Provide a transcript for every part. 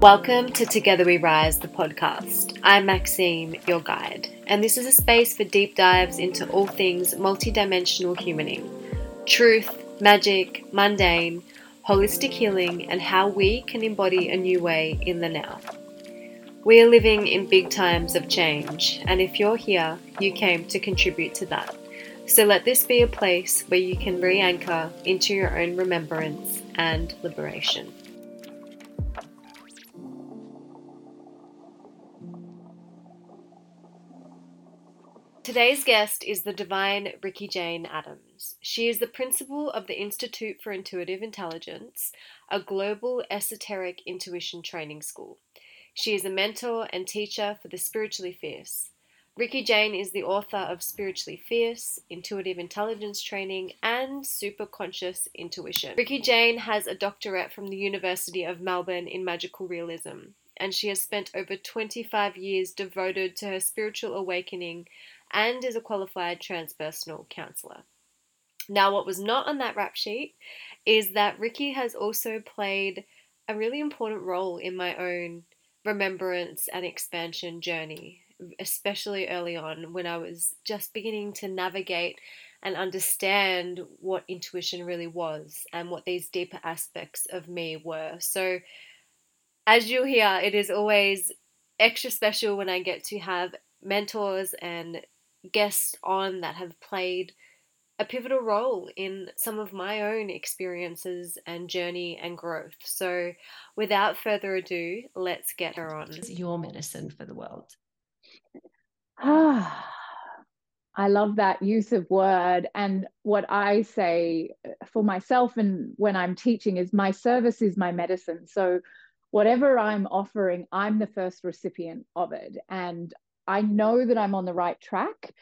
Welcome to Together We Rise, the podcast. I'm Maxime, your guide, and this is a space for deep dives into all things multidimensional humaning truth, magic, mundane, holistic healing, and how we can embody a new way in the now. We are living in big times of change, and if you're here, you came to contribute to that. So let this be a place where you can re anchor into your own remembrance and liberation. Today's guest is the divine Ricci-Jane Adams. She is the principal of the Institute for Intuitive Intelligence, a global esoteric intuition training school. She is a mentor and teacher for the Spiritually Fierce. Ricci-Jane is the author of Spiritually Fierce, Intuitive Intelligence Training, and Super Conscious Intuition. Ricci-Jane has a doctorate from the University of Melbourne in Magical Realism, and she has spent over 25 years devoted to her spiritual awakening and is a qualified transpersonal counselor. Now, what was not on that rap sheet is that Ricci has also played a really important role in my own remembrance and expansion journey, especially early on when I was just beginning to navigate and understand what intuition really was and what these deeper aspects of me were. So, as you'll hear, it is always extra special when I get to have mentors and guests on that have played a pivotal role in some of my own experiences and journey and growth. So, without further ado, let's get her on. Your medicine for the world. Ah, I love that use of word. And what I say for myself and when I'm teaching is my service is my medicine. So, whatever I'm offering, I'm the first recipient of it. And I know that I'm on the right track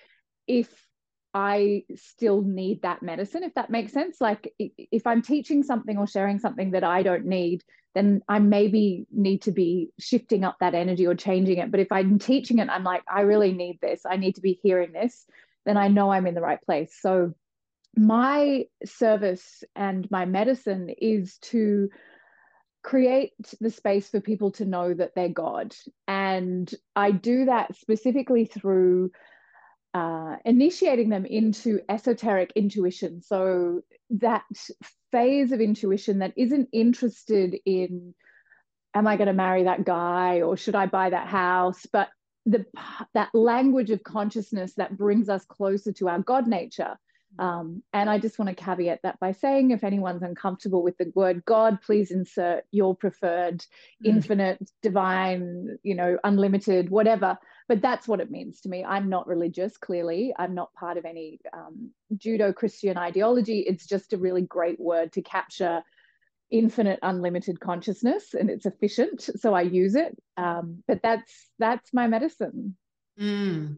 if I still need that medicine, if that makes sense. Like if I'm teaching something or sharing something that I don't need, then I maybe need to be shifting up that energy or changing it. But if I'm teaching it, I'm like, I really need this, I need to be hearing this, then I know I'm in the right place. So my service and my medicine is to create the space for people to know that they're God. And I do that specifically through uh, initiating them into esoteric intuition. So, that phase of intuition that isn't interested in, am I going to marry that guy or should I buy that house? But the, that language of consciousness that brings us closer to our God nature um, and I just want to caveat that by saying if anyone's uncomfortable with the word God, please insert your preferred mm. infinite, divine, you know, unlimited, whatever. But that's what it means to me. I'm not religious, clearly. I'm not part of any um, Judeo Christian ideology. It's just a really great word to capture infinite unlimited consciousness and it's efficient so i use it um, but that's that's my medicine mm.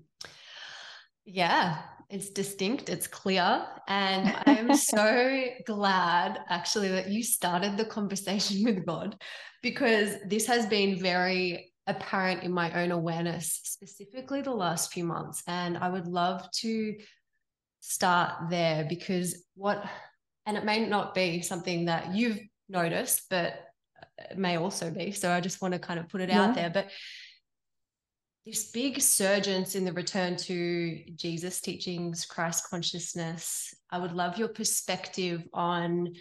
yeah it's distinct, it's clear. And I'm so glad actually that you started the conversation with God because this has been very apparent in my own awareness, specifically the last few months. And I would love to start there because what, and it may not be something that you've noticed, but it may also be. So I just want to kind of put it yeah. out there. But this big surgence in the return to Jesus teachings, Christ consciousness. I would love your perspective on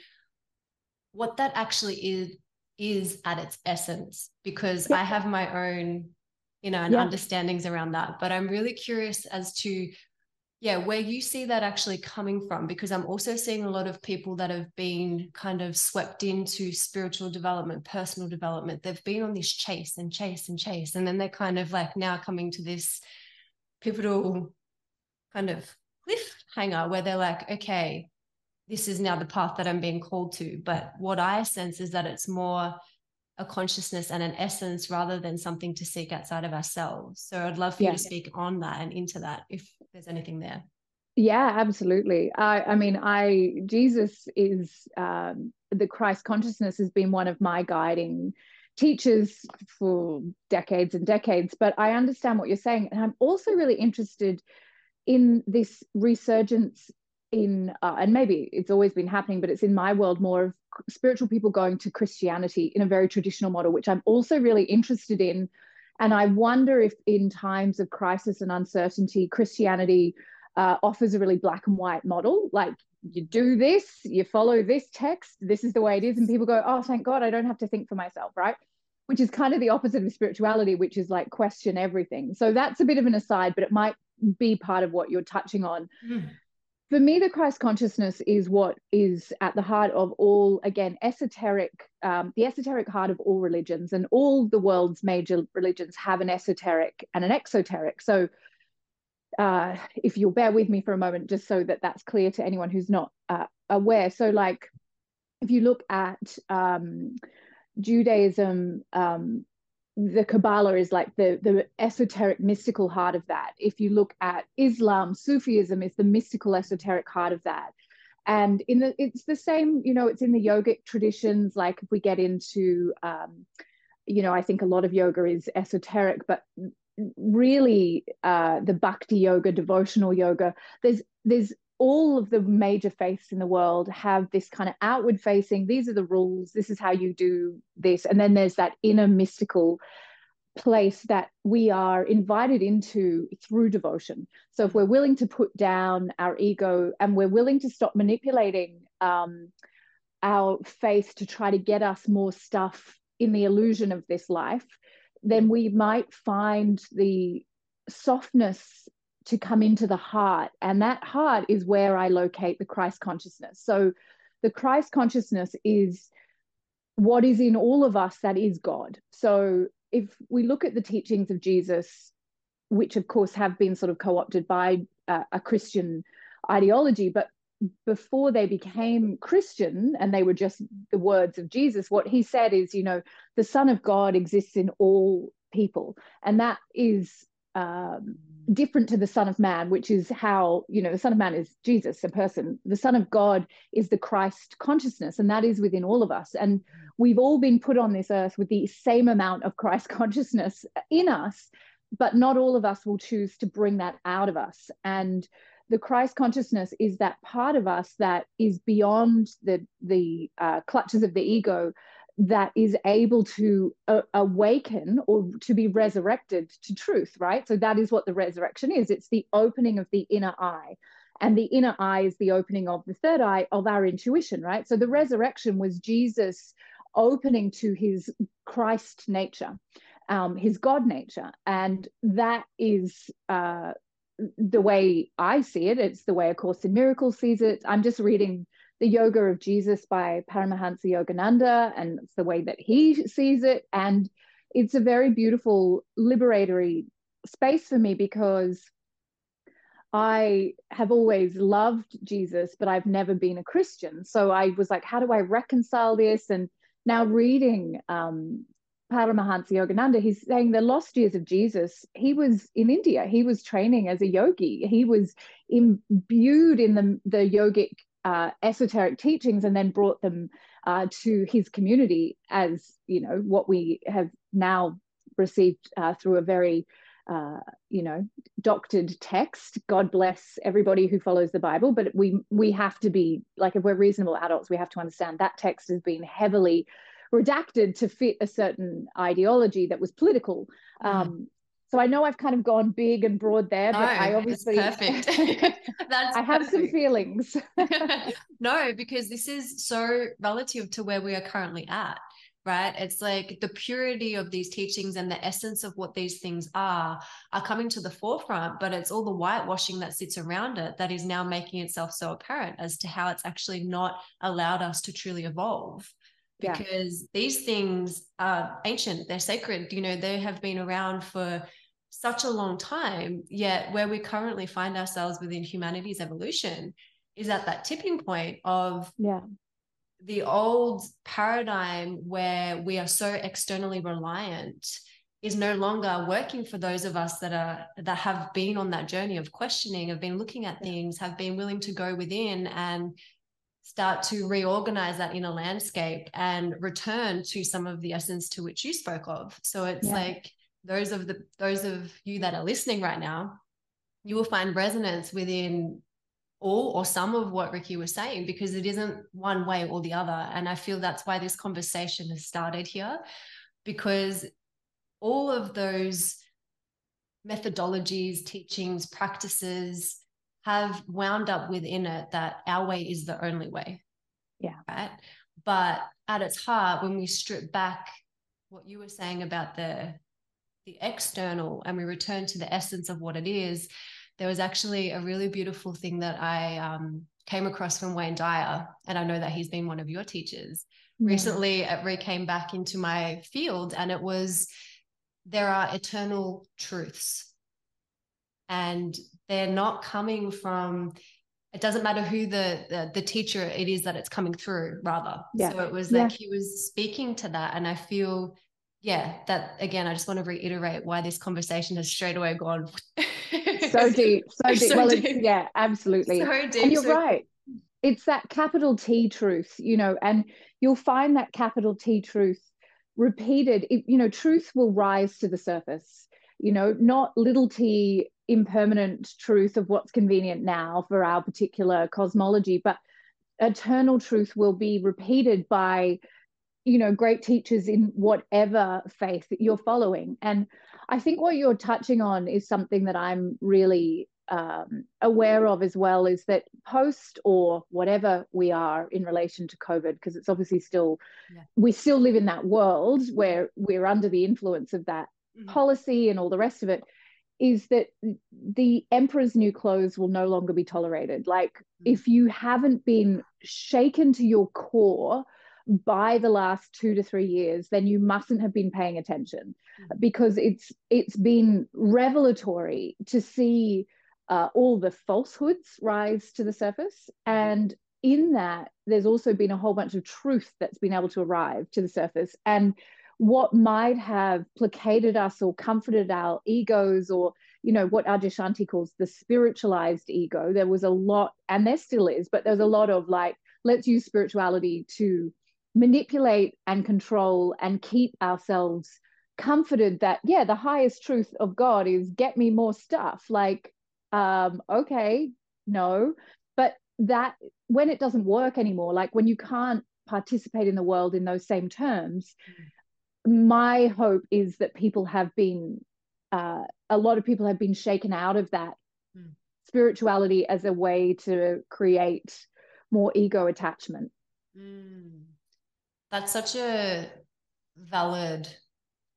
what that actually is is at its essence because yeah. I have my own you know and yeah. understandings around that but I'm really curious as to yeah where you see that actually coming from because i'm also seeing a lot of people that have been kind of swept into spiritual development personal development they've been on this chase and chase and chase and then they're kind of like now coming to this pivotal kind of cliffhanger where they're like okay this is now the path that i'm being called to but what i sense is that it's more a consciousness and an essence rather than something to seek outside of ourselves. So I'd love for yeah. you to speak on that and into that if there's anything there. Yeah, absolutely. I, I mean, I Jesus is um, the Christ consciousness has been one of my guiding teachers for decades and decades. But I understand what you're saying, and I'm also really interested in this resurgence in uh, and maybe it's always been happening but it's in my world more of spiritual people going to christianity in a very traditional model which i'm also really interested in and i wonder if in times of crisis and uncertainty christianity uh, offers a really black and white model. Like you do this you follow this text this is the way it is. And people go oh thank god i don't have to think for myself right? Which is kind of the opposite of spirituality which is like question everything. So that's a bit of an aside but it might be part of what you're touching on. Mm for me, the Christ consciousness is what is at the heart of all, again, esoteric, um, the esoteric heart of all religions. And all the world's major religions have an esoteric and an exoteric. So, uh, if you'll bear with me for a moment, just so that that's clear to anyone who's not uh, aware. So, like, if you look at um, Judaism, um, the Kabbalah is like the the esoteric mystical heart of that. If you look at Islam, Sufism is the mystical esoteric heart of that. And in the it's the same, you know, it's in the yogic traditions. Like if we get into, um, you know, I think a lot of yoga is esoteric, but really uh, the bhakti yoga, devotional yoga, there's there's all of the major faiths in the world have this kind of outward facing these are the rules this is how you do this. And then there's that inner mystical place that we are invited into through devotion. So if we're willing to put down our ego and we're willing to stop manipulating um, our faith to try to get us more stuff in the illusion of this life then we might find the softness to come into the heart. And that heart is where I locate the Christ consciousness. So the Christ consciousness is what is in all of us that is God. So if we look at the teachings of Jesus, which of course have been sort of co opted by uh, a Christian ideology, but before they became Christian and they were just the words of Jesus, what he said is, you know, the Son of God exists in all people. And that is um, different to the Son of Man, which is how, you know, the Son of Man is Jesus, a person. The Son of God is the Christ consciousness, and that is within all of us. And we've all been put on this earth with the same amount of Christ consciousness in us, but not all of us will choose to bring that out of us. And the Christ consciousness is that part of us that is beyond the the uh, clutches of the ego, that is able to uh, awaken or to be resurrected to truth, right? So that is what the resurrection is. It's the opening of the inner eye. And the inner eye is the opening of the third eye of our intuition, right? So the resurrection was Jesus opening to his Christ nature, um, his God nature. And that is uh, the way I see it. It's the way A Course in Miracles sees it. I'm just reading the Yoga of Jesus by Paramahansa Yogananda, and it's the way that he sees it. And it's a very beautiful, liberatory space for me because I have always loved Jesus, but I've never been a Christian. So I was like, how do I reconcile this? And now reading um, Paramahansa Yogananda, he's saying the lost years of Jesus, he was in India. He was training as a yogi. He was imbued in the, the yogic uh, esoteric teachings and then brought them uh, to his community as you know what we have now received uh, through a very uh, you know doctored text. God bless everybody who follows the bible but we we have to be like if we're reasonable adults we have to understand that text has been heavily redacted to fit a certain ideology that was political um, so I know I've kind of gone big and broad there, no, but I obviously perfect. That's I have perfect. some feelings. no, because this is so relative to where we are currently at, right? It's like the purity of these teachings and the essence of what these things are are coming to the forefront, but it's all the whitewashing that sits around it that is now making itself so apparent as to how it's actually not allowed us to truly evolve because yeah. these things are ancient they're sacred you know they have been around for such a long time yet where we currently find ourselves within humanity's evolution is at that tipping point of yeah the old paradigm where we are so externally reliant is no longer working for those of us that are that have been on that journey of questioning have been looking at things have been willing to go within and start to reorganize that inner landscape and return to some of the essence to which you spoke of so it's yeah. like those of the those of you that are listening right now you will find resonance within all or some of what Ricci was saying because it isn't one way or the other. And I feel that's why this conversation has started here because all of those methodologies, teachings, practices have wound up within it that our way is the only way. Yeah. Right. But at its heart, when we strip back what you were saying about the the external and we return to the essence of what it is, there was actually a really beautiful thing that I um, came across from Wayne Dyer, and I know that he's been one of your teachers. Yeah. Recently, it re came back into my field, and it was there are eternal truths, and they're not coming from. It doesn't matter who the, the, the teacher it is that it's coming through, rather. Yeah. So it was like yeah. he was speaking to that, and I feel yeah, that again, I just want to reiterate why this conversation has straight away gone so deep, so deep. So well, deep. yeah, absolutely. So deep. And you're so right. It's that capital T truth, you know, and you'll find that capital T truth repeated. It, you know, truth will rise to the surface. You know, not little t impermanent truth of what's convenient now for our particular cosmology, but eternal truth will be repeated by you know great teachers in whatever faith that you're following and i think what you're touching on is something that i'm really um, aware of as well is that post or whatever we are in relation to covid because it's obviously still yeah. we still live in that world where we're under the influence of that mm-hmm. policy and all the rest of it is that the emperor's new clothes will no longer be tolerated like mm-hmm. if you haven't been shaken to your core by the last two to three years, then you mustn't have been paying attention mm-hmm. because it's it's been revelatory to see uh, all the falsehoods rise to the surface. Mm-hmm. And in that, there's also been a whole bunch of truth that's been able to arrive to the surface. And what might have placated us or comforted our egos or you know what Adyashanti calls the spiritualized ego. There was a lot and there still is but there's a lot of like let's use spirituality to manipulate and control and keep ourselves comforted that yeah the highest truth of god is get me more stuff. Like um okay no. But that when it doesn't work anymore like when you can't participate in the world in those same terms mm. My hope is that people have been uh, a lot of people have been shaken out of that mm. spirituality as a way to create more ego attachment mm. That's such a valid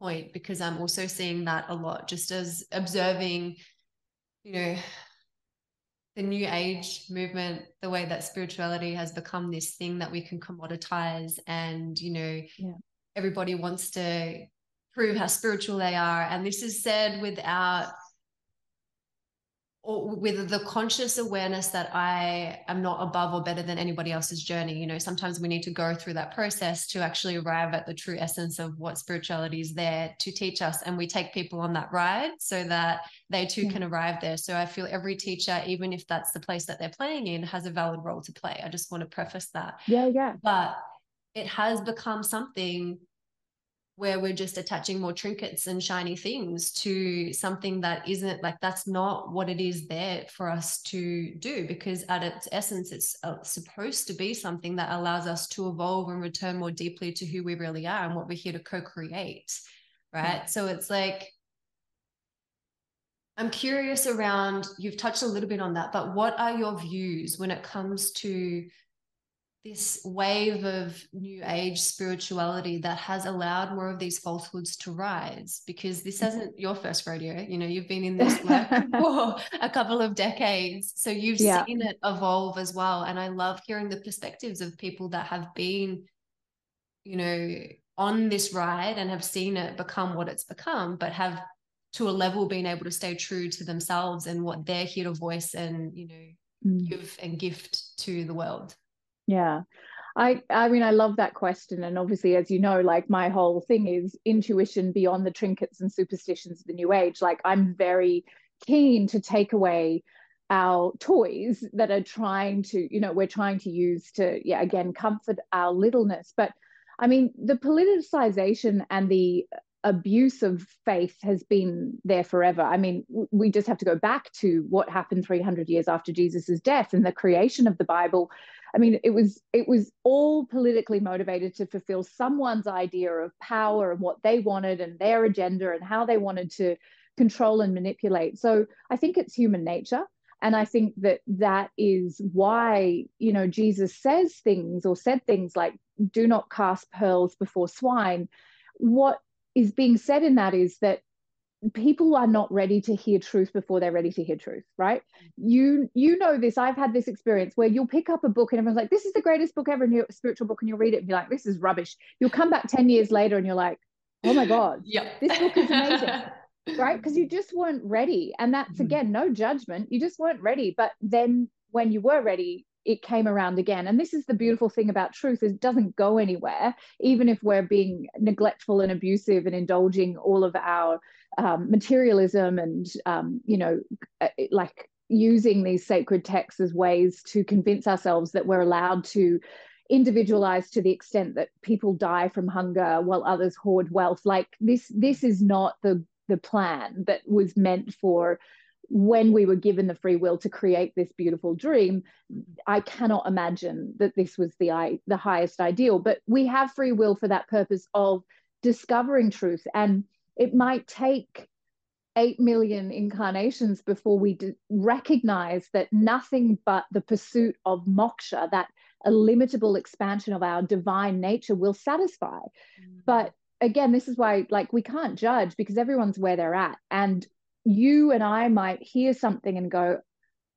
point because I'm also seeing that a lot just as observing, you know, the new age movement, the way that spirituality has become this thing that we can commoditize and, you know, yeah. Everybody wants to prove how spiritual they are. And this is said without or with the conscious awareness that I am not above or better than anybody else's journey. You know, sometimes we need to go through that process to actually arrive at the true essence of what spirituality is there to teach us. And we take people on that ride so that they too yeah. can arrive there. So I feel every teacher, even if that's the place that they're playing in, has a valid role to play. I just want to preface that. Yeah, yeah. But it has become something where we're just attaching more trinkets and shiny things to something that isn't like that's not what it is there for us to do because at its essence it's uh, supposed to be something that allows us to evolve and return more deeply to who we really are and what we're here to co-create right yeah. so it's like i'm curious around you've touched a little bit on that but what are your views when it comes to this wave of new age spirituality that has allowed more of these falsehoods to rise because this mm-hmm. isn't your first rodeo you know you've been in this work for a couple of decades so you've yeah. seen it evolve as well and i love hearing the perspectives of people that have been you know on this ride and have seen it become what it's become but have to a level been able to stay true to themselves and what they're here to voice and you know mm. give and gift to the world yeah. I I mean I love that question and obviously as you know like my whole thing is intuition beyond the trinkets and superstitions of the new age like I'm very keen to take away our toys that are trying to you know we're trying to use to yeah again comfort our littleness but I mean the politicization and the abuse of faith has been there forever. I mean, we just have to go back to what happened 300 years after Jesus's death and the creation of the Bible. I mean, it was it was all politically motivated to fulfill someone's idea of power and what they wanted and their agenda and how they wanted to control and manipulate. So I think it's human nature. And I think that that is why, you know, Jesus says things or said things like, do not cast pearls before swine. What is being said in that is that people are not ready to hear truth before they're ready to hear truth right? You you know this. I've had this experience where you'll pick up a book and everyone's like this is the greatest book ever your spiritual book and you'll read it and be like this is rubbish. You'll come back 10 years later and you're like oh my god yeah. this book is amazing right? Because you just weren't ready. And that's mm-hmm. again no judgment. You just weren't ready. But then when you were ready it came around again. And this is the beautiful thing about truth is it doesn't go anywhere, even if we're being neglectful and abusive and indulging all of our um, materialism and, um, you know, uh, like using these sacred texts as ways to convince ourselves that we're allowed to individualize to the extent that people die from hunger while others hoard wealth like this this is not the the plan that was meant for when we were given the free will to create this beautiful dream i cannot imagine that this was the the highest ideal but we have free will for that purpose of discovering truth. And it might take 8 million incarnations before we recognize that nothing but the pursuit of moksha that illimitable expansion of our divine nature will satisfy. Mm-hmm. but again this is why like we can't judge because everyone's where they're at. And you and I might hear something and go,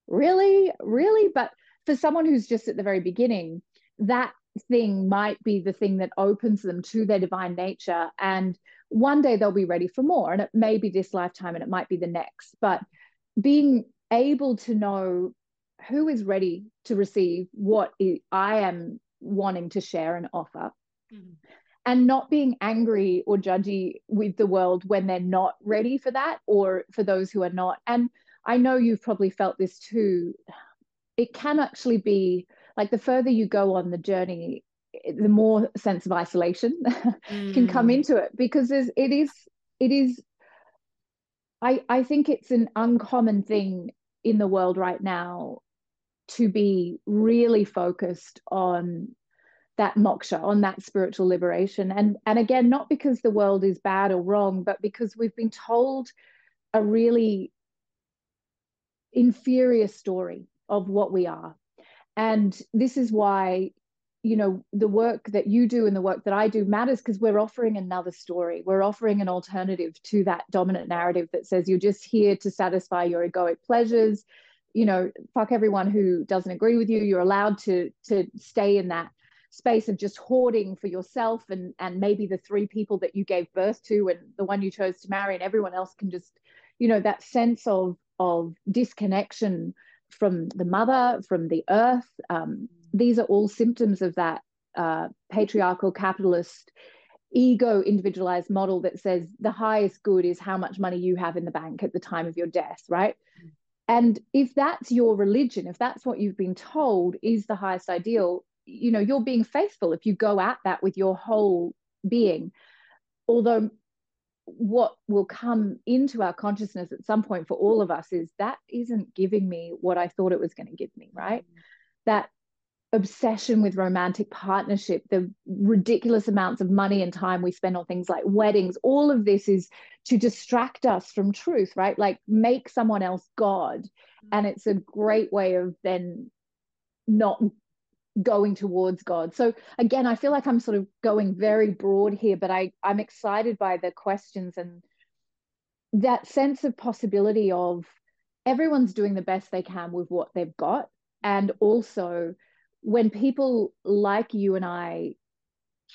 really, really? But for someone who's just at the very beginning, that thing might be the thing that opens them to their divine nature. And one day they'll be ready for more. And it may be this lifetime and it might be the next. But being able to know who is ready to receive what I am wanting to share and offer. Mm-hmm and not being angry or judgy with the world when they're not ready for that or for those who are not and i know you've probably felt this too it can actually be like the further you go on the journey the more sense of isolation mm. can come mm. into it because it is it is i i think it's an uncommon thing in the world right now to be really focused on that moksha on that spiritual liberation. And and again not because the world is bad or wrong but because we've been told a really inferior story of what we are. And this is why you know the work that you do and the work that I do matters because we're offering another story. We're offering an alternative to that dominant narrative that says you're just here to satisfy your egoic pleasures. You know fuck everyone who doesn't agree with you. You're allowed to to stay in that space of just hoarding for yourself and and maybe the three people that you gave birth to and the one you chose to marry and everyone else can just you know that sense of of disconnection from the mother from the earth. Um, these are all symptoms of that uh, patriarchal capitalist ego individualized model that says the highest good is how much money you have in the bank at the time of your death right? And if that's your religion if that's what you've been told is the highest ideal you know you're being faithful if you go at that with your whole being although what will come into our consciousness at some point for all of us is that isn't giving me what I thought it was going to give me, right? Mm-hmm. That obsession with romantic partnership, the ridiculous amounts of money and time we spend on things like weddings, all of this is to distract us from truth, right? Like make someone else God. Mm-hmm. And it's a great way of then not going towards God. So again, I feel like I'm sort of going very broad here, but I, I'm excited by the questions and that sense of possibility of everyone's doing the best they can with what they've got. And also when people like you and I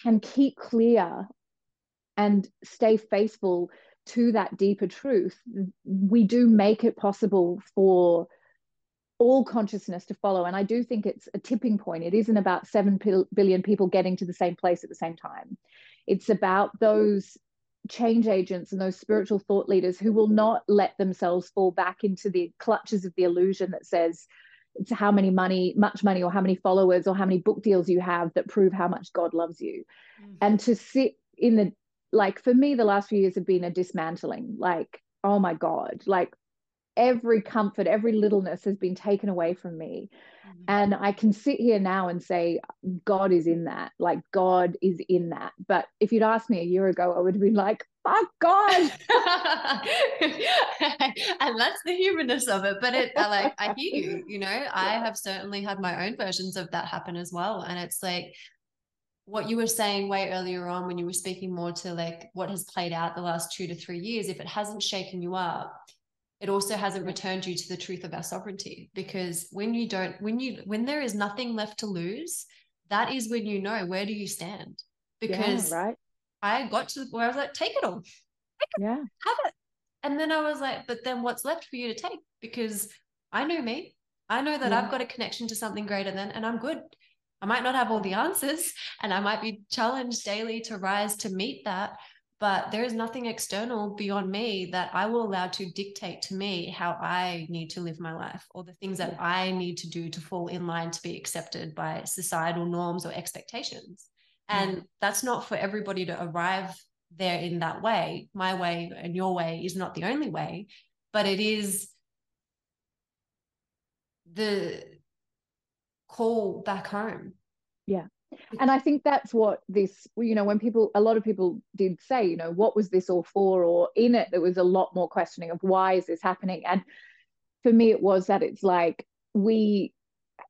can keep clear and stay faithful to that deeper truth, we do make it possible for all consciousness to follow. And I do think it's a tipping point. It isn't about 7 billion people getting to the same place at the same time. It's about those change agents and those spiritual thought leaders who will not let themselves fall back into the clutches of the illusion that says it's how many money, much money, or how many followers, or how many book deals you have that prove how much God loves you. Mm-hmm. And to sit in the like for me the last few years have been a dismantling like oh my god like every comfort every littleness has been taken away from me mm-hmm. and i can sit here now and say god is in that like god is in that but if you'd asked me a year ago i would have been like fuck god and that's the humanness of it but it I like i hear you you know yeah. i have certainly had my own versions of that happen as well and it's like what you were saying way earlier on when you were speaking more to like what has played out the last two to three years, if it hasn't shaken you up, it also hasn't returned you to the truth of our sovereignty. Because when you don't, when you, when there is nothing left to lose, that is when you know where do you stand. Because yeah, right. I got to the where I was like, take it all. Take it, yeah. Have it. And then I was like, but then what's left for you to take? Because I know me. I know that yeah. I've got a connection to something greater than, and I'm good. I might not have all the answers and I might be challenged daily to rise to meet that. But there is nothing external beyond me that I will allow to dictate to me how I need to live my life or the things that I need to do to fall in line to be accepted by societal norms or expectations. And that's not for everybody to arrive there in that way. My way and your way is not the only way, but it is the call back home. Yeah. And I think that's what this, you know, when people, a lot of people did say, you know, what was this all for? Or in it, there was a lot more questioning of why is this happening? And for me, it was that it's like we,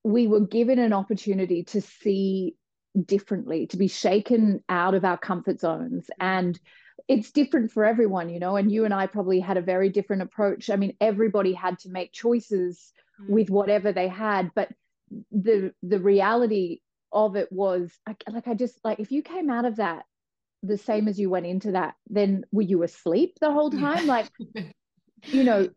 we were given an opportunity to see differently, to be shaken out of our comfort zones. And it's different for everyone, you know, and you and I probably had a very different approach. I mean, everybody had to make choices mm. with whatever they had, but the the reality of it was like, like I just like if you came out of that the same as you went into that, then were you asleep the whole time? Yeah. Like, you know,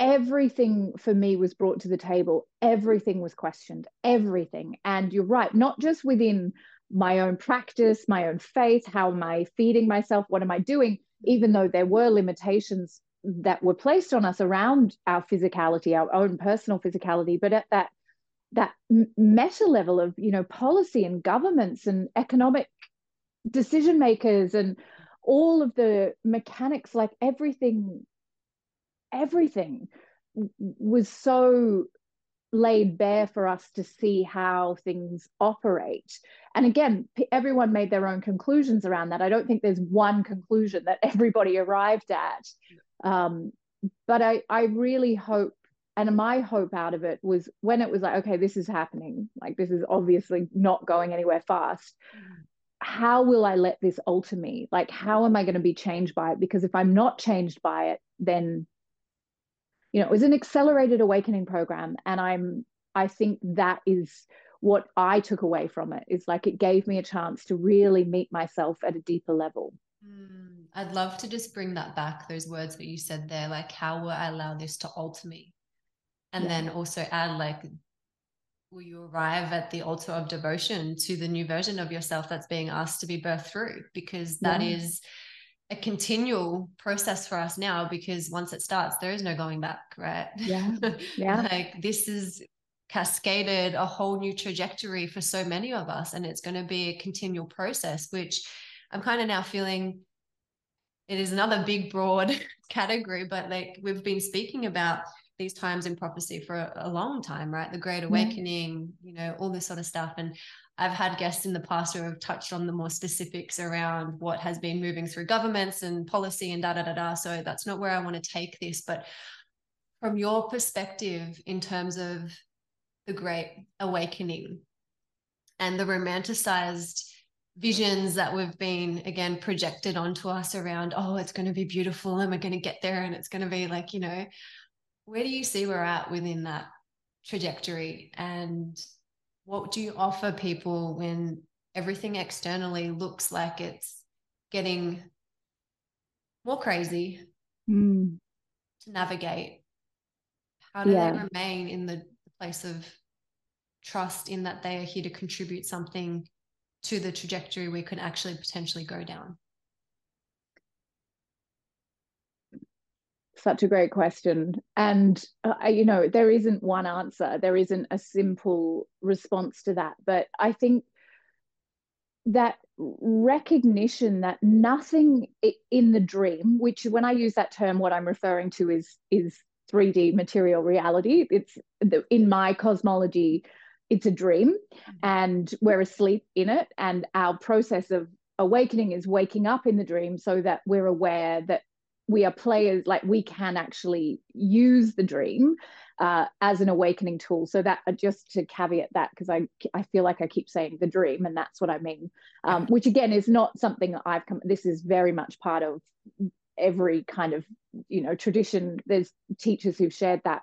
everything for me was brought to the table. Everything was questioned. Everything. And you're right, not just within my own practice, my own faith, how am I feeding myself? What am I doing? Even though there were limitations that were placed on us around our physicality, our own personal physicality, but at that that meta level of you know policy and governments and economic decision makers and all of the mechanics like everything everything was so laid bare for us to see how things operate. And again everyone made their own conclusions around that. I don't think there's one conclusion that everybody arrived at. Um, but I, I really hope and my hope out of it was when it was like okay this is happening like this is obviously not going anywhere fast how will i let this alter me? Like how am i going to be changed by it? Because if i'm not changed by it then you know it was an accelerated awakening program and i'm i think that is what i took away from it. Is like it gave me a chance to really meet myself at a deeper level. Mm, i'd love to just bring that back those words that you said there like how will i allow this to alter me and yeah. then also add like will you arrive at the altar of devotion to the new version of yourself that's being asked to be birthed through because that yeah. is a continual process for us now because once it starts there is no going back right yeah yeah like this is cascaded a whole new trajectory for so many of us and it's going to be a continual process which i'm kind of now feeling it is another big broad category but like we've been speaking about these times in prophecy for a, a long time, right? The Great Awakening, yeah. you know, all this sort of stuff. And I've had guests in the past who have touched on the more specifics around what has been moving through governments and policy and da da da da. So that's not where I want to take this. But from your perspective, in terms of the Great Awakening and the romanticized visions that we've been again projected onto us around oh it's going to be beautiful and we're going to get there and it's going to be like you know where do you see we're at within that trajectory and what do you offer people when everything externally looks like it's getting more crazy mm. to navigate how do yeah. they remain in the place of trust in that they are here to contribute something to the trajectory we could actually potentially go down such a great question. And, uh, you know, there isn't one answer, there isn't a simple response to that. But I think that recognition that nothing in the dream which when i use that term what i'm referring to is is 3d material reality it's the, in my cosmology it's a dream mm-hmm. and we're asleep in it and our process of awakening is waking up in the dream so that we're aware that we are players like we can actually use the dream uh, as an awakening tool. So that uh, just to caveat that because i i feel like i keep saying the dream and that's what i mean um, which again is not something that i've come this is very much part of every kind of you know tradition. There's teachers who've shared that.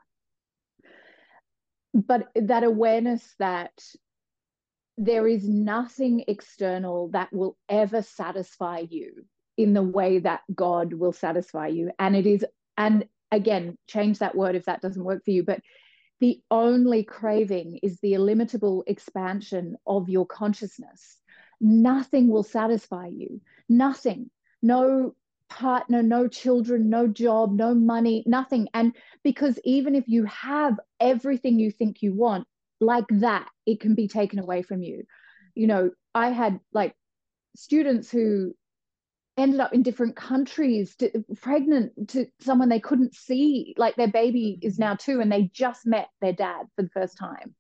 But that awareness that there is nothing external that will ever satisfy you in the way that God will satisfy you. And it is, and again, change that word if that doesn't work for you, but the only craving is the illimitable expansion of your consciousness. Nothing will satisfy you. Nothing. No partner, no children, no job, no money, nothing. And because even if you have everything you think you want, like that, it can be taken away from you. You know, I had like students who ended up in different countries to, pregnant to someone they couldn't see. Like their baby mm-hmm. is now two and they just met their dad for the first time.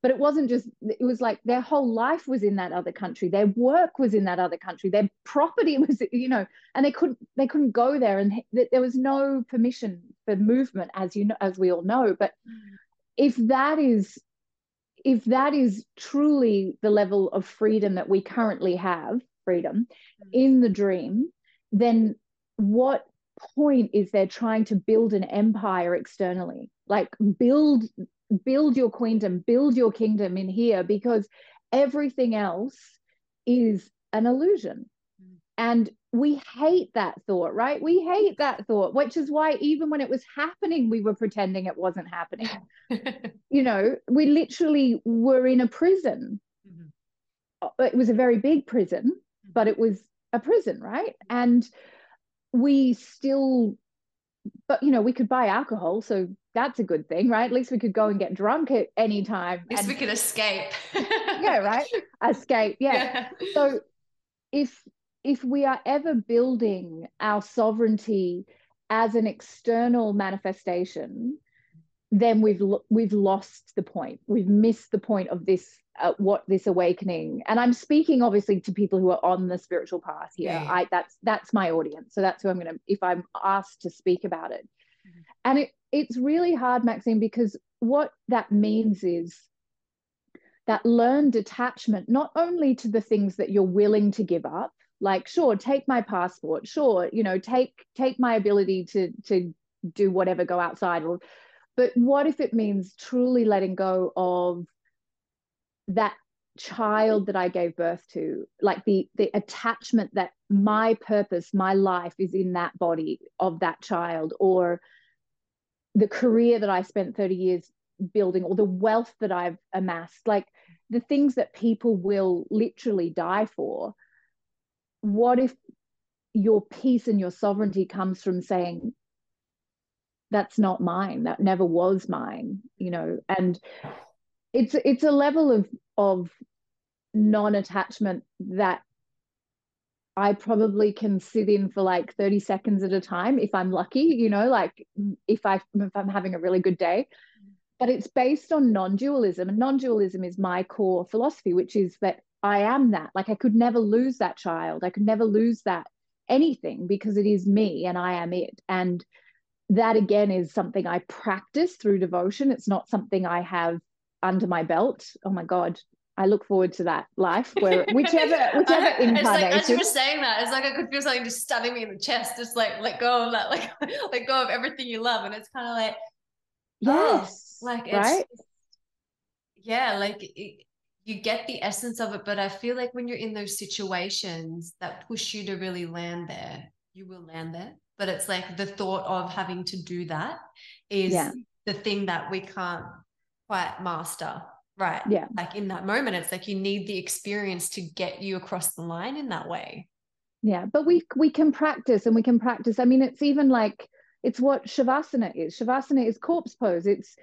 But it wasn't just it was like their whole life was in that other country. Their work was in that other country. Their property was you know and they couldn't they couldn't go there. And there was no permission for movement as you know as we all know. But mm-hmm. if that is if that is truly the level of freedom that we currently have freedom mm. in the dream, then what point is there trying to build an empire externally? Like build build your queendom, build your kingdom in here because everything else is an illusion. Mm. And we hate that thought, right? We hate that thought, which is why even when it was happening, we were pretending it wasn't happening. you know, we literally were in a prison. Mm-hmm. It was a very big prison but it was a prison, right? And we still, but you know, we could buy alcohol, so that's a good thing, right? At least we could go and get drunk at any time. At least and, we could escape. yeah, right. Escape. Yeah. yeah. So if if we are ever building our sovereignty as an external manifestation, then we've we've lost the point. We've missed the point of this uh, what this awakening and i'm speaking obviously to people who are on the spiritual path here yeah. i that's that's my audience so that's who i'm going to if i'm asked to speak about it mm-hmm. and it it's really hard Maxime because what that means is that learned attachment not only to the things that you're willing to give up like sure take my passport sure you know take take my ability to to do whatever go outside or but what if it means truly letting go of that child that I gave birth to, like the the attachment that my purpose, my life is in that body of that child, or the career that I spent 30 years building, or the wealth that I've amassed, like the things that people will literally die for. What if your peace and your sovereignty comes from saying, that's not mine, that never was mine, you know, and it's it's a level of of non-attachment that I probably can sit in for like 30 seconds at a time if I'm lucky, you know, like if I if I'm having a really good day. But it's based on non-dualism. And non-dualism is my core philosophy, which is that I am that. Like I could never lose that child. I could never lose that anything because it is me and I am it. And that again is something I practice through devotion. It's not something I have under my belt. Oh my God, I look forward to that life where whichever whichever incarnation. It's like as you were saying that, it's like I could feel something just stabbing me in the chest. Just like let go of that, like let go of everything you love, and it's kind of like oh, yes, oh, like it's, right, yeah, like it, you get the essence of it. But I feel like when you're in those situations that push you to really land there, you will land there. But it's like the thought of having to do that is yeah. the thing that we can't quite master right? Yeah. Like in that moment it's like you need the experience to get you across the line in that way. Yeah but we we can practice and we can practice. I mean it's even like it's what shavasana is. Shavasana is corpse pose. It's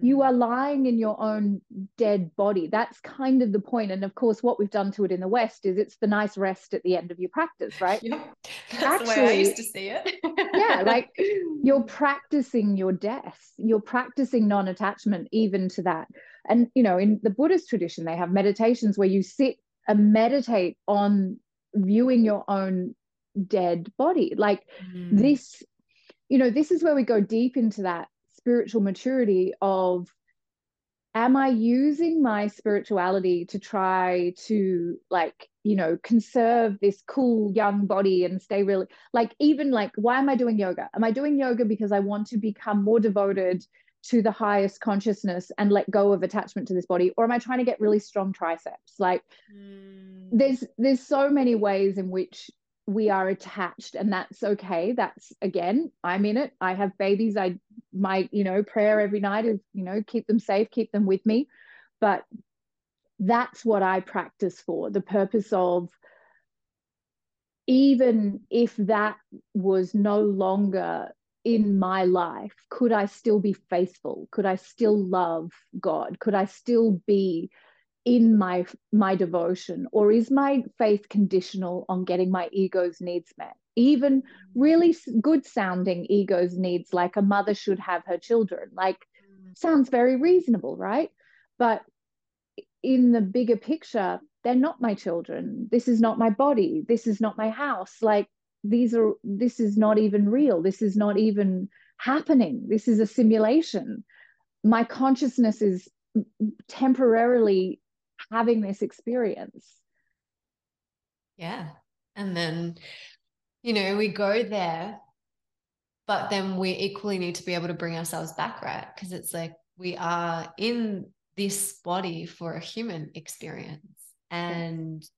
You Mm. are lying in your own dead body. That's kind of the point. And of course, what we've done to it in the West is it's the nice rest at the end of your practice, right? Yep. That's the way I used to see it. yeah, like you're practicing your death. You're practicing non-attachment even to that. And you know, in the Buddhist tradition, they have meditations where you sit and meditate on viewing your own dead body. Like Mm. this, you know, this is where we go deep into that spiritual maturity of am I using my spirituality to try to like, you know, conserve this cool young body and stay really like even like why am I doing yoga? Am I doing yoga because I want to become more devoted to the highest consciousness and let go of attachment to this body or am I trying to get really strong triceps? Like Mm. there's there's so many ways in which we are attached and that's okay that's again i'm in it i have babies i my you know prayer every night is you know keep them safe keep them with me. But that's what i practice for the purpose of even if that was no longer in my life could i still be faithful? Could i still love god? Could i still be in my my devotion or is my faith conditional on getting my ego's needs met? Even really good sounding ego's needs like a mother should have her children like Mm. sounds very reasonable right? But in the bigger picture they're not my children. This is not my body. This is not my house. Like these are this is not even real. This is not even happening. This is a simulation. My consciousness is temporarily having this experience Yeah. And then, you know, we go there, but then we equally need to be able to bring ourselves back, right? Because it's like we are in this body for a human experience. And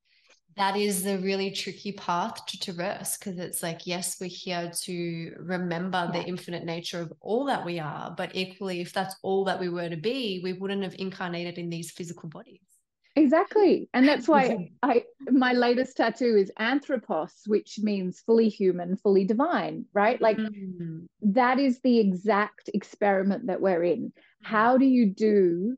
that is the really tricky path to traverse because it's like, yes, we're here to remember the infinite nature of all that we are. But equally, if that's all that we were to be, we wouldn't have incarnated in these physical bodies. Exactly. And that's why i my latest tattoo is anthropos which means fully human fully divine right? Like Mm. that is the exact experiment that we're in. How do you do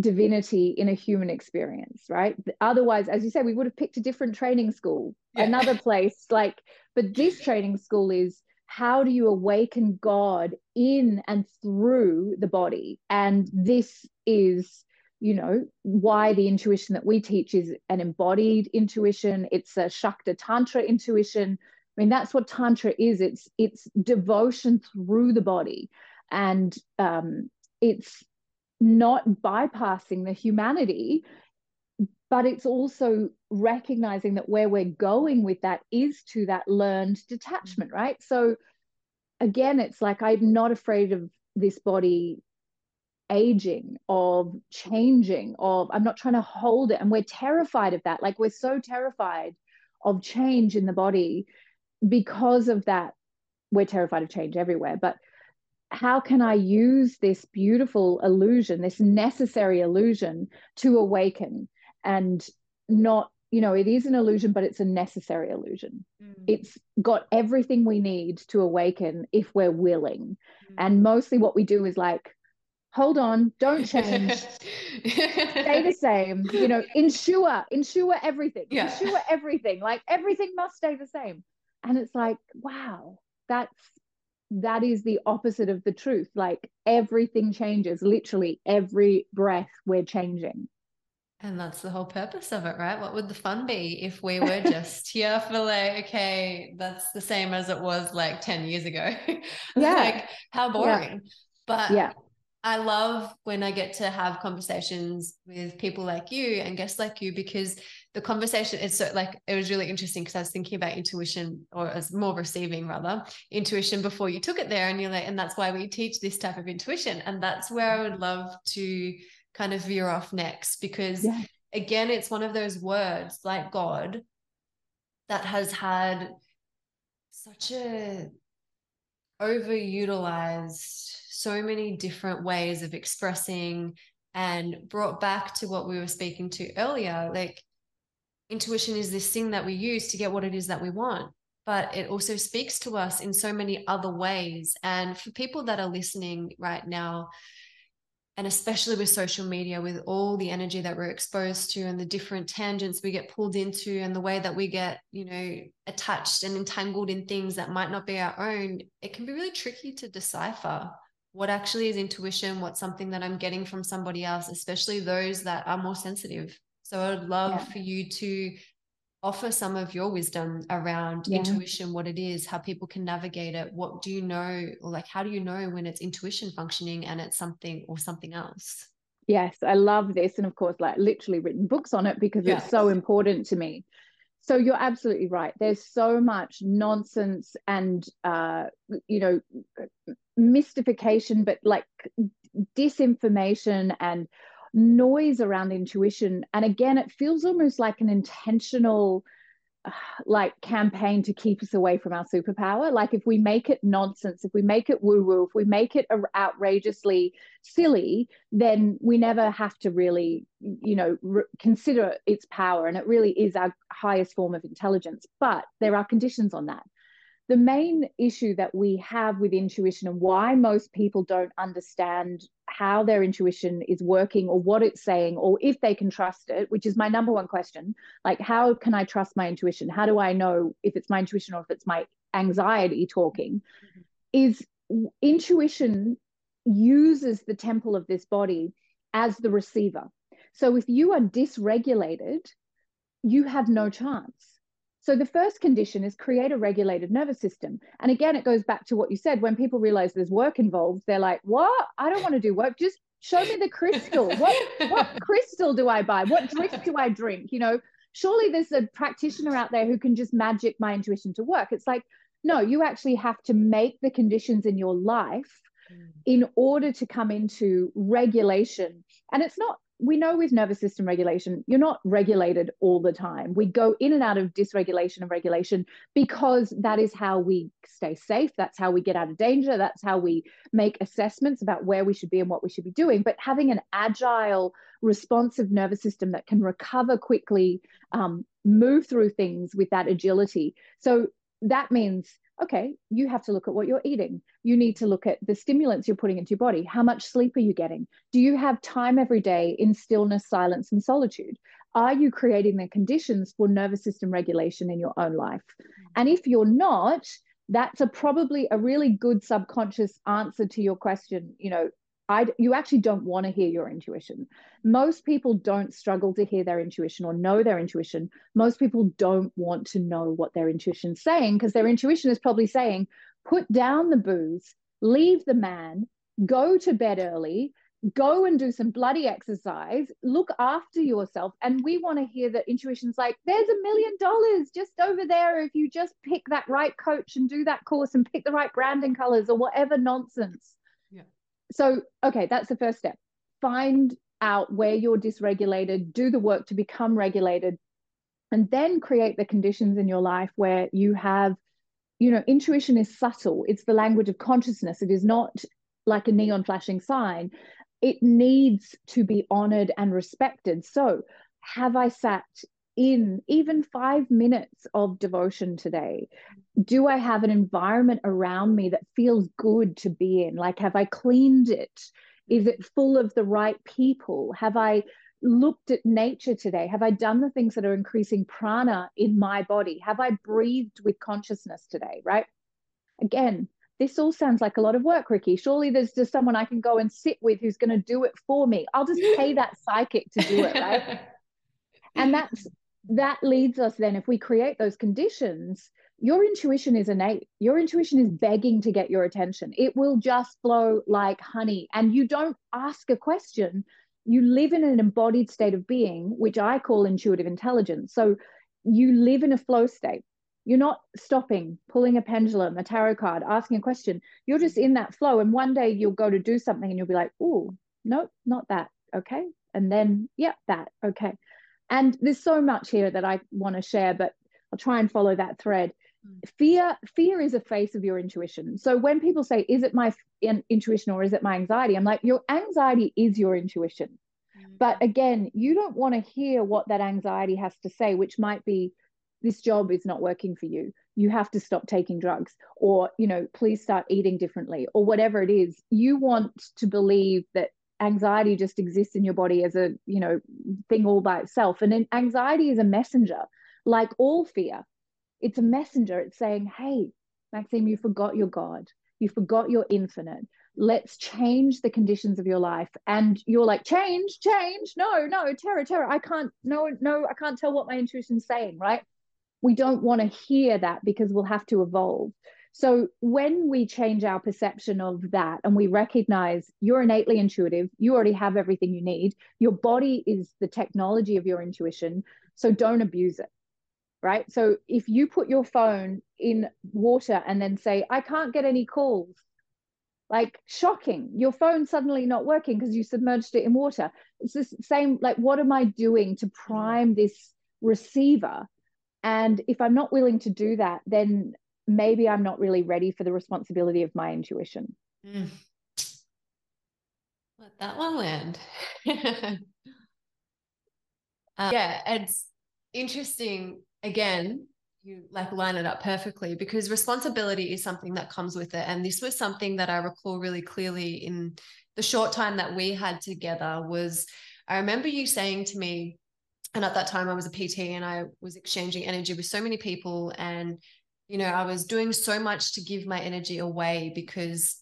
divinity in a human experience right? Otherwise as you say we would have picked a different training school Yeah. another place like but this training school is how do you awaken god in and through the body? And this is you know why the intuition that we teach is an embodied intuition. It's a shakta tantra intuition. I mean that's what tantra is. It's it's devotion through the body. And um, it's not bypassing the humanity but it's also recognizing that where we're going with that is to that learned detachment right? So again it's like i'm not afraid of this body aging of changing of i'm not trying to hold it. And we're terrified of that. Like we're so terrified of change in the body because of that. We're terrified of change everywhere. But how can i use this beautiful illusion this necessary illusion to awaken and not you know it is an illusion but it's a necessary illusion. Mm. it's got everything we need to awaken if we're willing. Mm. and mostly what we do is like hold on don't change stay the same you know ensure ensure everything Yeah. ensure everything like everything must stay the same and it's like wow that's that is the opposite of the truth like everything changes literally every breath we're changing And that's the whole purpose of it, right? What would the fun be if we were just here for like, okay, that's the same as it was like 10 years ago? Yeah. like, how boring. But yeah I love when I get to have conversations with people like you and guests like you because the conversation is so like it was really interesting because I was thinking about intuition or as more receiving rather intuition before you took it there and you're like and that's why we teach this type of intuition and that's where I would love to kind of veer off next because Yeah. again it's one of those words like God that has had such a overutilized so many different ways of expressing and brought back to what we were speaking to earlier like intuition is this thing that we use to get what it is that we want but it also speaks to us in so many other ways. And for people that are listening right now and especially with social media with all the energy that we're exposed to and the different tangents we get pulled into and the way that we get you know attached and entangled in things that might not be our own it can be really tricky to decipher what actually is intuition what's something that i'm getting from somebody else especially those that are more sensitive so i would love yeah. for you to offer some of your wisdom around yeah. intuition, what it is, how people can navigate it. What do you know, or like how do you know when it's intuition functioning and it's something or something else? Yes, I love this. And of course, like literally written books on it because yes. it's so important to me. So you're absolutely right. There's so much nonsense and, uh, you know, mystification, but like disinformation and noise around intuition. And again, it feels almost like an intentional like campaign to keep us away from our superpower. Like if we make it nonsense if we make it woo woo if we make it outrageously silly then we never have to really you know re- consider its power. And it really is our highest form of intelligence. But there are conditions on that the main issue that we have with intuition and why most people don't understand how their intuition is working or what it's saying or if they can trust it which is my number one question like how can i trust my intuition? How do i know if it's my intuition or if it's my anxiety talking? Mm-hmm. is intuition uses the temple of this body as the receiver. So if you are dysregulated you have no chance so the first condition is create a regulated nervous system. And again, it goes back to what you said. When people realize there's work involved, they're like, "What? I don't want to do work. Just show me the crystal. What what crystal do I buy? What drink do I drink? You know, surely there's a practitioner out there who can just magic my intuition to work. It's like, no, you actually have to make the conditions in your life mm. in order to come into regulation. And it's not we know with nervous system regulation, you're not regulated all the time. We go in and out of dysregulation and regulation because that is how we stay safe. That's how we get out of danger. That's how we make assessments about where we should be and what we should be doing. But having an agile, responsive nervous system that can recover quickly, um, move through things with that agility. So that means okay, you have to look at what you're eating. You need to look at the stimulants you're putting into your body. How much sleep are you getting? Do you have time every day in stillness, silence, and solitude? Are you creating the conditions for nervous system regulation in your own life? Mm-hmm. And if you're not, that's a probably a really good subconscious answer to your question. You know, I, you actually don't want to hear your intuition. Most people don't struggle to hear their intuition or know their intuition. Most people don't want to know what their intuition's saying because their intuition is probably saying, put down the booze, leave the man, go to bed early, go and do some bloody exercise, look after yourself. And we want to hear that intuition's like, there's a million dollars just over there if you just pick that right coach and do that course and pick the right branding colors or whatever nonsense so okay that's the first step. Find out where you're dysregulated do the work to become regulated and then create the conditions in your life where you have you know intuition is subtle. It's the language of consciousness. It is not like a neon flashing sign. It needs to be honored and respected. So have i sat in even five minutes of devotion today? Do I have an environment around me that feels good to be in? Like, have I cleaned it? Is it full of the right people? Have I looked at nature today? Have I done the things that are increasing prana in my body? Have I breathed with consciousness today? Right? Again, this all sounds like a lot of work, Ricci. Surely there's just someone I can go and sit with who's going to do it for me. I'll just pay that psychic to do it, right? and that's that leads us then, if we create those conditions, your intuition is innate. Your intuition is begging to get your attention. It will just flow like honey. And you don't ask a question. You live in an embodied state of being, which I call intuitive intelligence. So you live in a flow state. You're not stopping, pulling a pendulum, a tarot card, asking a question. You're just in that flow. And one day you'll go to do something and you'll be like, oh, no, not that. Okay. And then, yeah, that. Okay. And there's so much here that I want to share, but I'll try and follow that thread. Mm. Fear, fear is a face of your intuition. So when people say, "Is it my intuition or is it my anxiety?" I'm like, your anxiety is your intuition. Mm. But again, you don't want to hear what that anxiety has to say, which might be, "This job is not working for you. You have to stop taking drugs," or you know, "Please start eating differently," or whatever it is. You want to believe that anxiety just exists in your body as a you know thing all by itself. And anxiety is a messenger like all fear it's a messenger. It's saying hey maxime you forgot your god. You forgot your infinite. Let's change the conditions of your life. And you're like change change. No no terror terror. I can't no no i can't tell what my intuition's saying right? We don't want to hear that because we'll have to evolve so when we change our perception of that and we recognize you're innately intuitive you already have everything you need your body is the technology of your intuition so don't abuse it right? So if you put your phone in water and then say i can't get any calls like shocking. Your phone suddenly not working because you submerged it in water. It's the same like what am i doing to mm. prime this receiver? And if i'm not willing to do that then maybe i'm not really ready for the responsibility of my intuition. Mm. let that one land. Uh, yeah it's interesting again you like line it up perfectly because responsibility is something that comes with it. And this was something that i recall really clearly in the short time that we had together was i remember you saying to me and at that time i was a pt and i was exchanging energy with so many people and you know i was doing so much to give my energy away because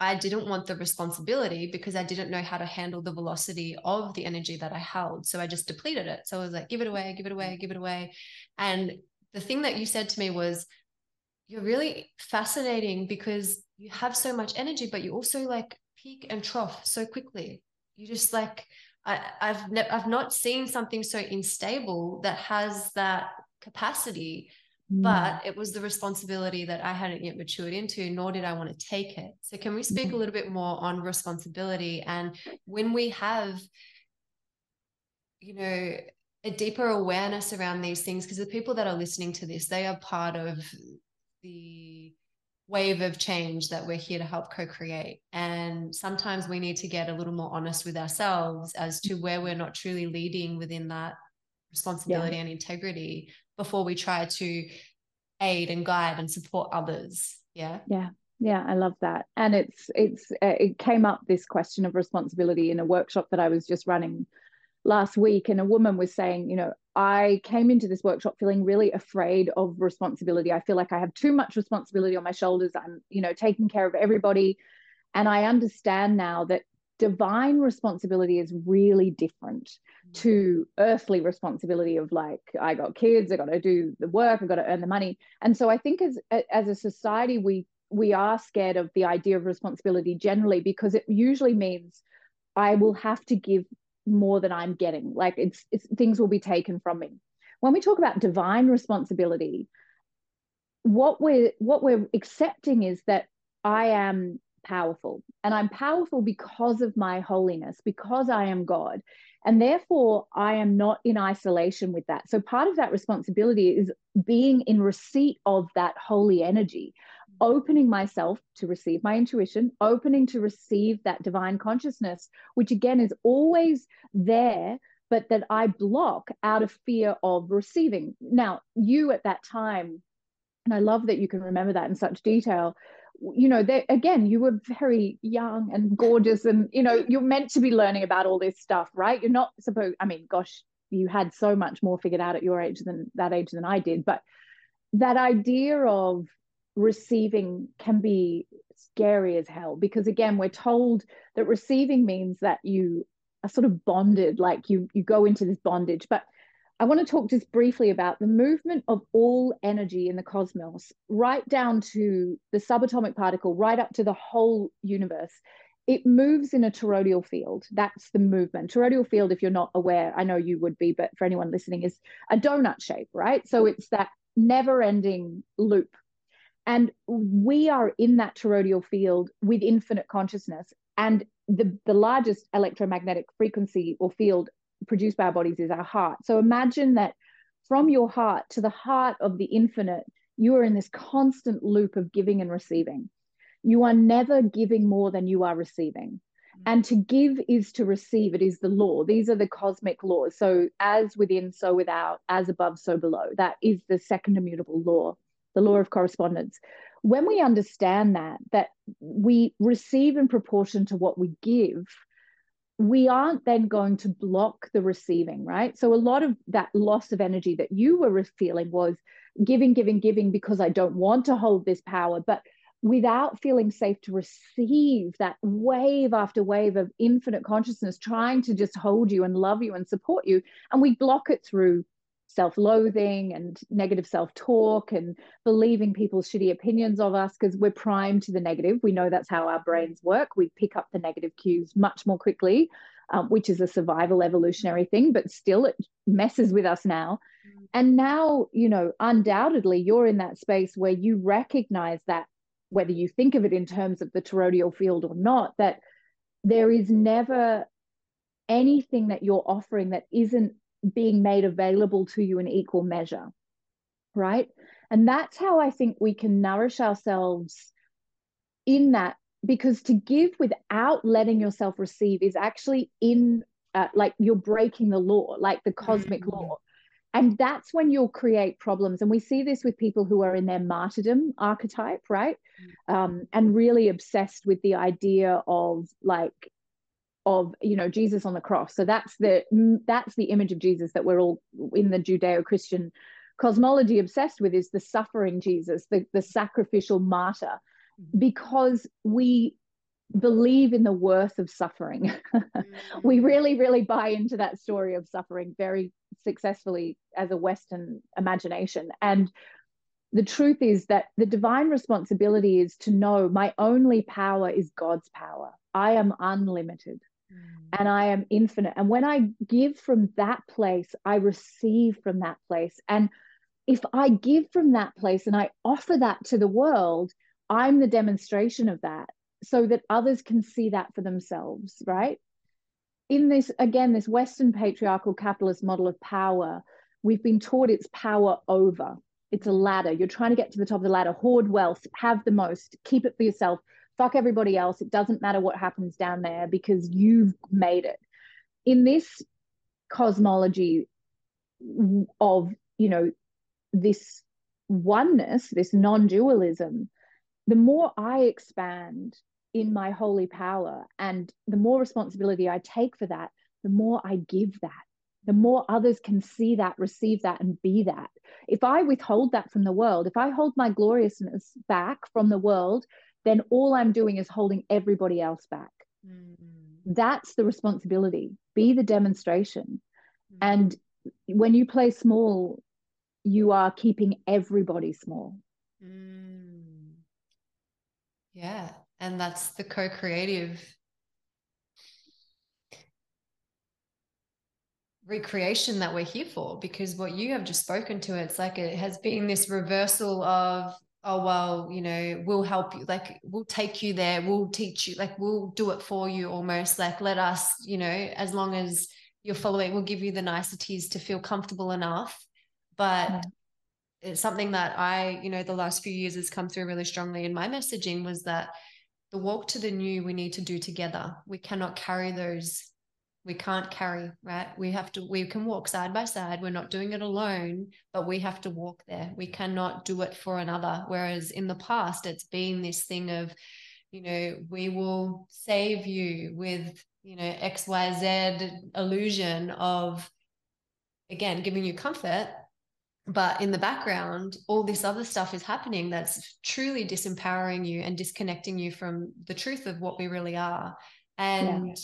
I didn't want the responsibility because I didn't know how to handle the velocity of the energy that I held. So I just depleted it. So I was like, give it away, give it away, mm-hmm. give it away. And the thing that you said to me was you're really fascinating because you have so much energy but you also like peak and trough so quickly you just like I, I've ne- I've not seen something so unstable that has that capacity. But it was the responsibility that I hadn't yet matured into nor did I want to take it so can we speak mm. a little bit more on responsibility and when we have you know a deeper awareness around these things because the people that are listening to this they are part of the wave of change that we're here to help co-create and sometimes we need to get a little more honest with ourselves as to where we're not truly leading within that responsibility yeah. and integrity before we try to aid and guide and support others. Yeah. Yeah. Yeah i love that. And it's it's uh, it came up this question of responsibility in a workshop that i was just running last week and a woman was saying you know i came into this workshop feeling really afraid of responsibility. I feel like i have too much responsibility on my shoulders. I'm you know taking care of everybody. And i understand now that divine responsibility is really different mm. to earthly responsibility of like i got kids i got to do the work i got to earn the money and so i think as as a society we we are scared of the idea of responsibility generally because it usually means I will have to give more than I'm getting. Like it's, it's things will be taken from me. When we talk about divine responsibility, what we're what we're accepting is that I am powerful and I'm powerful because of my holiness, because I am God. And therefore, I am not in isolation with that. So, part of that responsibility is being in receipt of that holy energy, opening myself to receive my intuition, opening to receive that divine consciousness, which again is always there, but that I block out of fear of receiving. Now, you at that time, and I love that you can remember that in such detail. You know, that again, you were very young and gorgeous, and you know, you're meant to be learning about all this stuff, right? You're not supposed, I mean, gosh, you had so much more figured out at your age than that age than I did, but that idea of receiving can be scary as hell because again we're told that receiving means that you are sort of bonded like you you go into this bondage but i want to talk just briefly about the movement of all energy in the cosmos right down to the subatomic particle right up to the whole universe. It moves in a toroidal field. That's the movement. Toroidal field if you're not aware i know you would be but for anyone listening is a donut shape right? So it's that never ending loop. And we are in that toroidal field with infinite consciousness. And the, the largest electromagnetic frequency or field produced by our bodies is our heart. So imagine that from your heart to the heart of the infinite, you are in this constant loop of giving and receiving. You are never giving more than you are receiving. Mm-hmm. And to give is to receive. It is the law. These are the cosmic laws. So, as within, so without, as above, so below. That is the second immutable law the law of correspondence. When we understand that, that we receive in proportion to what we give, we aren't then going to block the receiving, right? So a lot of that loss of energy that you were feeling was giving, giving, giving because I don't want to hold this power, but without feeling safe to receive that wave after wave of infinite consciousness trying to just hold you and love you and support you. And we block it through self loathing and negative self talk and believing people's shitty opinions of us because we're primed to the negative. We know that's how our brains work. We pick up the negative cues much more quickly, um, which is a survival evolutionary thing, but still it messes with us now. Mm. And now, you know, undoubtedly, you're in that space where you recognize that, whether you think of it in terms of the toroidal field or not, that there is never anything that you're offering that isn't being made available to you in equal measure right and that's how i think we can nourish ourselves in that because to give without letting yourself receive is actually in uh, like you're breaking the law like the cosmic mm-hmm. law and that's when you'll create problems and we see this with people who are in their martyrdom archetype right mm-hmm. um, and really obsessed with the idea of like of you know Jesus on the cross. So that's the that's the image of Jesus that we're all in the Judeo-Christian cosmology obsessed with is the suffering Jesus, the, the sacrificial martyr, mm-hmm. because we believe in the worth of suffering. we mm-hmm. really, really buy into that story of suffering very successfully as a Western imagination. And the truth is that the divine responsibility is to know my only power is God's power. I am unlimited. Mm. and I am infinite. And when I give from that place, I receive from that place. And if I give from that place and I offer that to the world, I'm the demonstration of that so that others can see that for themselves, right? In this, again, this Western patriarchal capitalist model of power, we've been taught it's power over. It's a ladder. You're trying to get to the top of the ladder, hoard wealth, have the most, keep it for yourself, fuck everybody else. It doesn't matter what happens down there because you've made it. In this cosmology of, you know, this oneness, this non dualism, the more I expand in my holy power and the more responsibility I take for that, the more I give that. The more others can see that, receive that, and be that. If I withhold that from the world, if I hold my gloriousness back from the world then all I'm doing is holding everybody else back. Mm. That's the responsibility. Be the demonstration. Mm. And when you play small, you are keeping everybody small. Mm. Yeah. And that's the co creative recreation that we're here for because what you have just spoken to it's like it has been this reversal of oh well you know we'll help you like we'll take you there we'll teach you like we'll do it for you almost like let us you know as long as you're following we'll give you the niceties to feel comfortable enough but yeah. it's something that i you know the last few years has come through really strongly in my messaging was that the walk to the new we need to do together we cannot carry those we can't carry right? We have to we can walk side by side. We're not doing it alone but we have to walk there. We cannot do it for another. Whereas in the past it's been this thing of you know we will save you with you know xyz illusion of again giving you comfort. But in the background all this other stuff is happening that's truly disempowering you and disconnecting you from the truth of what we really are. And yeah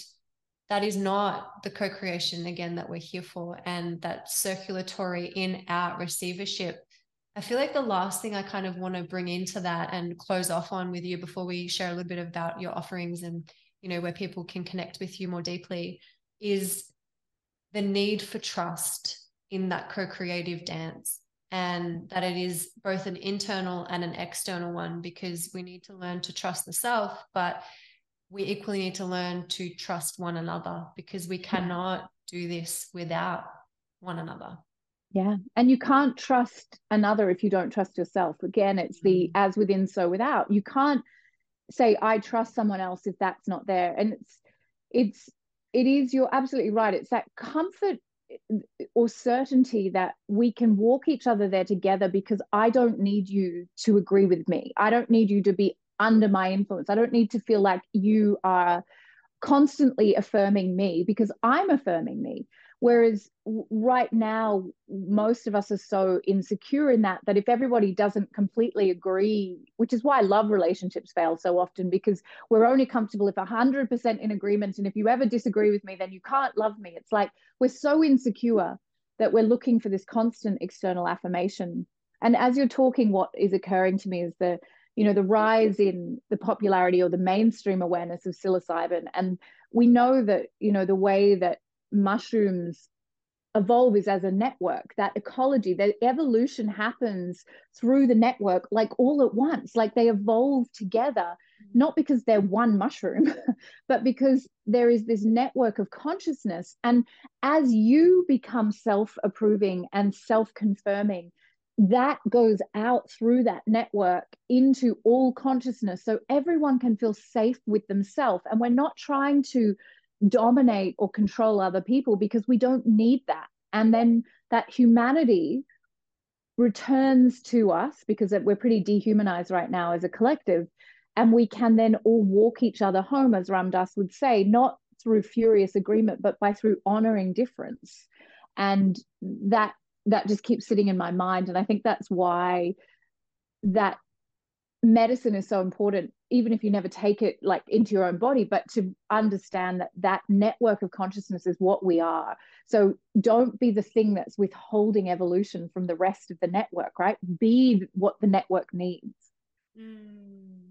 that is not the co-creation again that we're here for and that circulatory in out receivership. I feel like the last thing i kind of want to bring into that and close off on with you before we share a little bit about your offerings and you know where people can connect with you more deeply is the need for trust in that co-creative dance and that it is both an internal and an external one because we need to learn to trust the self but we equally need to learn to trust one another because we cannot do this without one another. Yeah. And you can't trust another if you don't trust yourself. Again, it's the mm. as within, so without. You can't say, I trust someone else if that's not there. And it's, it's, it is, you're absolutely right. It's that comfort or certainty that we can walk each other there together because I don't need you to agree with me. I don't need you to be under my influence. I don't need to feel like you are constantly affirming me because I'm affirming me. Whereas right now, most of us are so insecure in that, that if everybody doesn't completely agree, which is why love relationships fail so often, because we're only comfortable if 100% in agreement. And if you ever disagree with me, then you can't love me. It's like we're so insecure that we're looking for this constant external affirmation. And as you're talking, what is occurring to me is the you know the rise in the popularity or the mainstream awareness of psilocybin. And we know that you know the way that mushrooms evolve is as a network that ecology that evolution happens through the network like all at once. Like they evolve together not because they're one mushroom but because there is this network of consciousness. And as you become self-approving and self-confirming that goes out through that network into all consciousness. So everyone can feel safe with themselves. And we're not trying to dominate or control other people because we don't need that. And then that humanity returns to us because we're pretty dehumanized right now as a collective. And we can then all walk each other home as Ram Dass would say not through furious agreement but by through honoring difference. And that that just keeps sitting in my mind. And I think that's why that medicine is so important even if you never take it like into your own body but to understand that that network of consciousness is what we are so don't be the thing that's withholding evolution from the rest of the network right be what the network needs mm.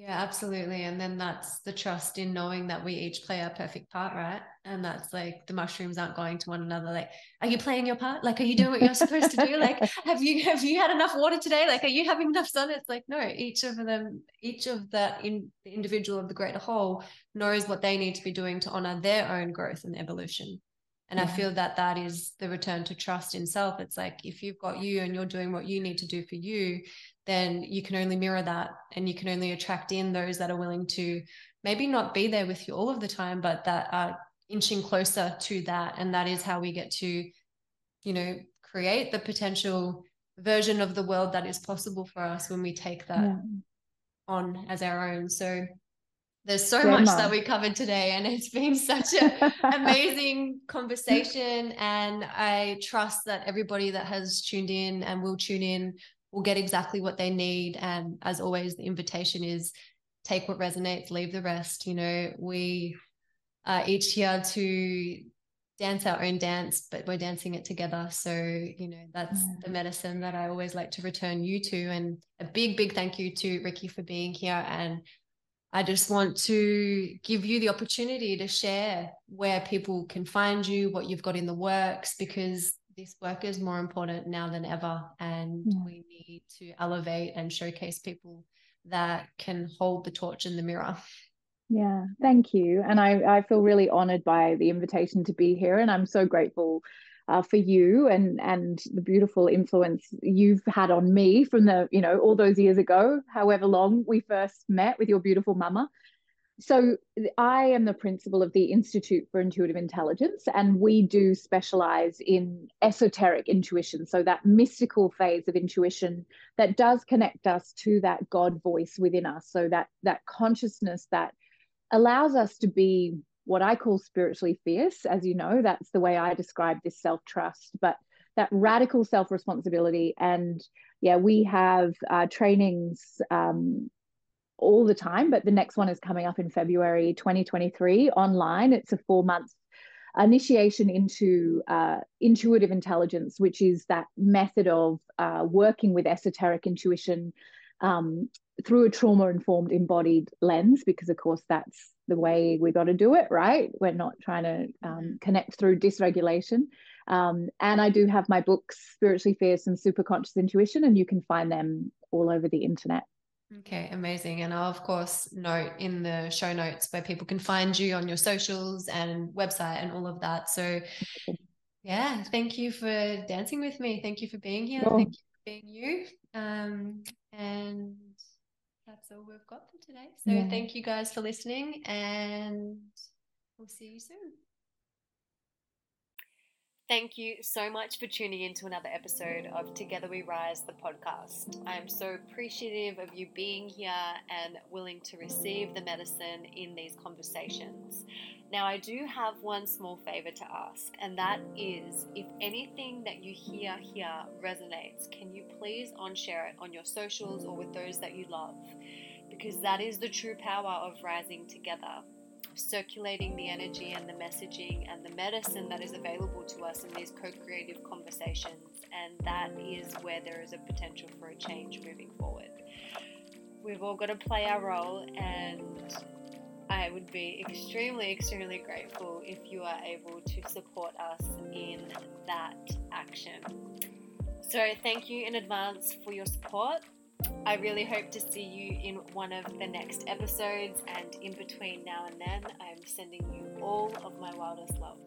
Yeah, absolutely. And then that's the trust in knowing that we each play our perfect part, right? And that's like the mushrooms aren't going to one another. Like, are you playing your part? Like, are you doing what you're supposed to do? Like, have you have you had enough water today? Like, are you having enough sun? It's like, no, each of them, each of that in the individual of the greater whole knows what they need to be doing to honor their own growth and evolution. And yeah. I feel that that is the return to trust in self. It's like if you've got you and you're doing what you need to do for you, then you can only mirror that and you can only attract in those that are willing to maybe not be there with you all of the time, but that are inching closer to that. And that is how we get to, you know, create the potential version of the world that is possible for us when we take that yeah. on as our own. So there's so much that we covered today, and it's been such an amazing conversation. And I trust that everybody that has tuned in and will tune in will get exactly what they need. And as always, the invitation is take what resonates, leave the rest. You know, we are each here to dance our own dance, but we're dancing it together. So, you know, that's yeah. the medicine that I always like to return you to. And a big, big thank you to Ricci for being here. And I just want to give you the opportunity to share where people can find you, what you've got in the works, because this work is more important now than ever. And yeah. we need to elevate and showcase people that can hold the torch in the mirror. Yeah, thank you. And I, I feel really honored by the invitation to be here. And I'm so grateful uh, for you and and the beautiful influence you've had on me from the you know all those years ago however long we first met with your beautiful mama so I am the principal of the Institute for Intuitive Intelligence, and we do specialize in esoteric intuition. So that mystical phase of intuition that does connect us to that God voice within us. So that that consciousness that allows us to be what I call spiritually fierce. As you know, that's the way I describe this self trust, but that radical self responsibility. And yeah, we have uh, trainings um, all the time, but the next one is coming up in February 2023 online. It's a four month initiation into uh, intuitive intelligence, which is that method of uh, working with esoteric intuition um, through a trauma informed embodied lens, because of course that's the way we got to do it, right? We're not trying to um, mm-hmm. connect through dysregulation. Um, and I do have my books, Spiritually Fierce and Superconscious Intuition, and you can find them all over the internet. Okay, amazing. And I'll, of course, note in the show notes where people can find you on your socials and website and all of that. So, yeah, thank you for dancing with me. Thank you for being here. Thank you for being you. Um, and that's all we've got for today. So, yeah. thank you guys for listening, and we'll see you soon. Thank you so much for tuning in to another episode of Together We Rise, the podcast. I am so appreciative of you being here and willing to receive the medicine in these conversations. Now, I do have one small favor to ask, and that is if anything that you hear here resonates, can you please on share it on your socials or with those that you love? Because that is the true power of rising together circulating the energy and the messaging and the medicine that is available to us in these co creative conversations. And that is where there is a potential for a change moving forward. We've all got to play our role, and I would be extremely, extremely grateful if you are able to support us in that action. So, thank you in advance for your support. I really hope to see you in one of the next episodes, and in between now and then, I'm sending you all of my wildest love.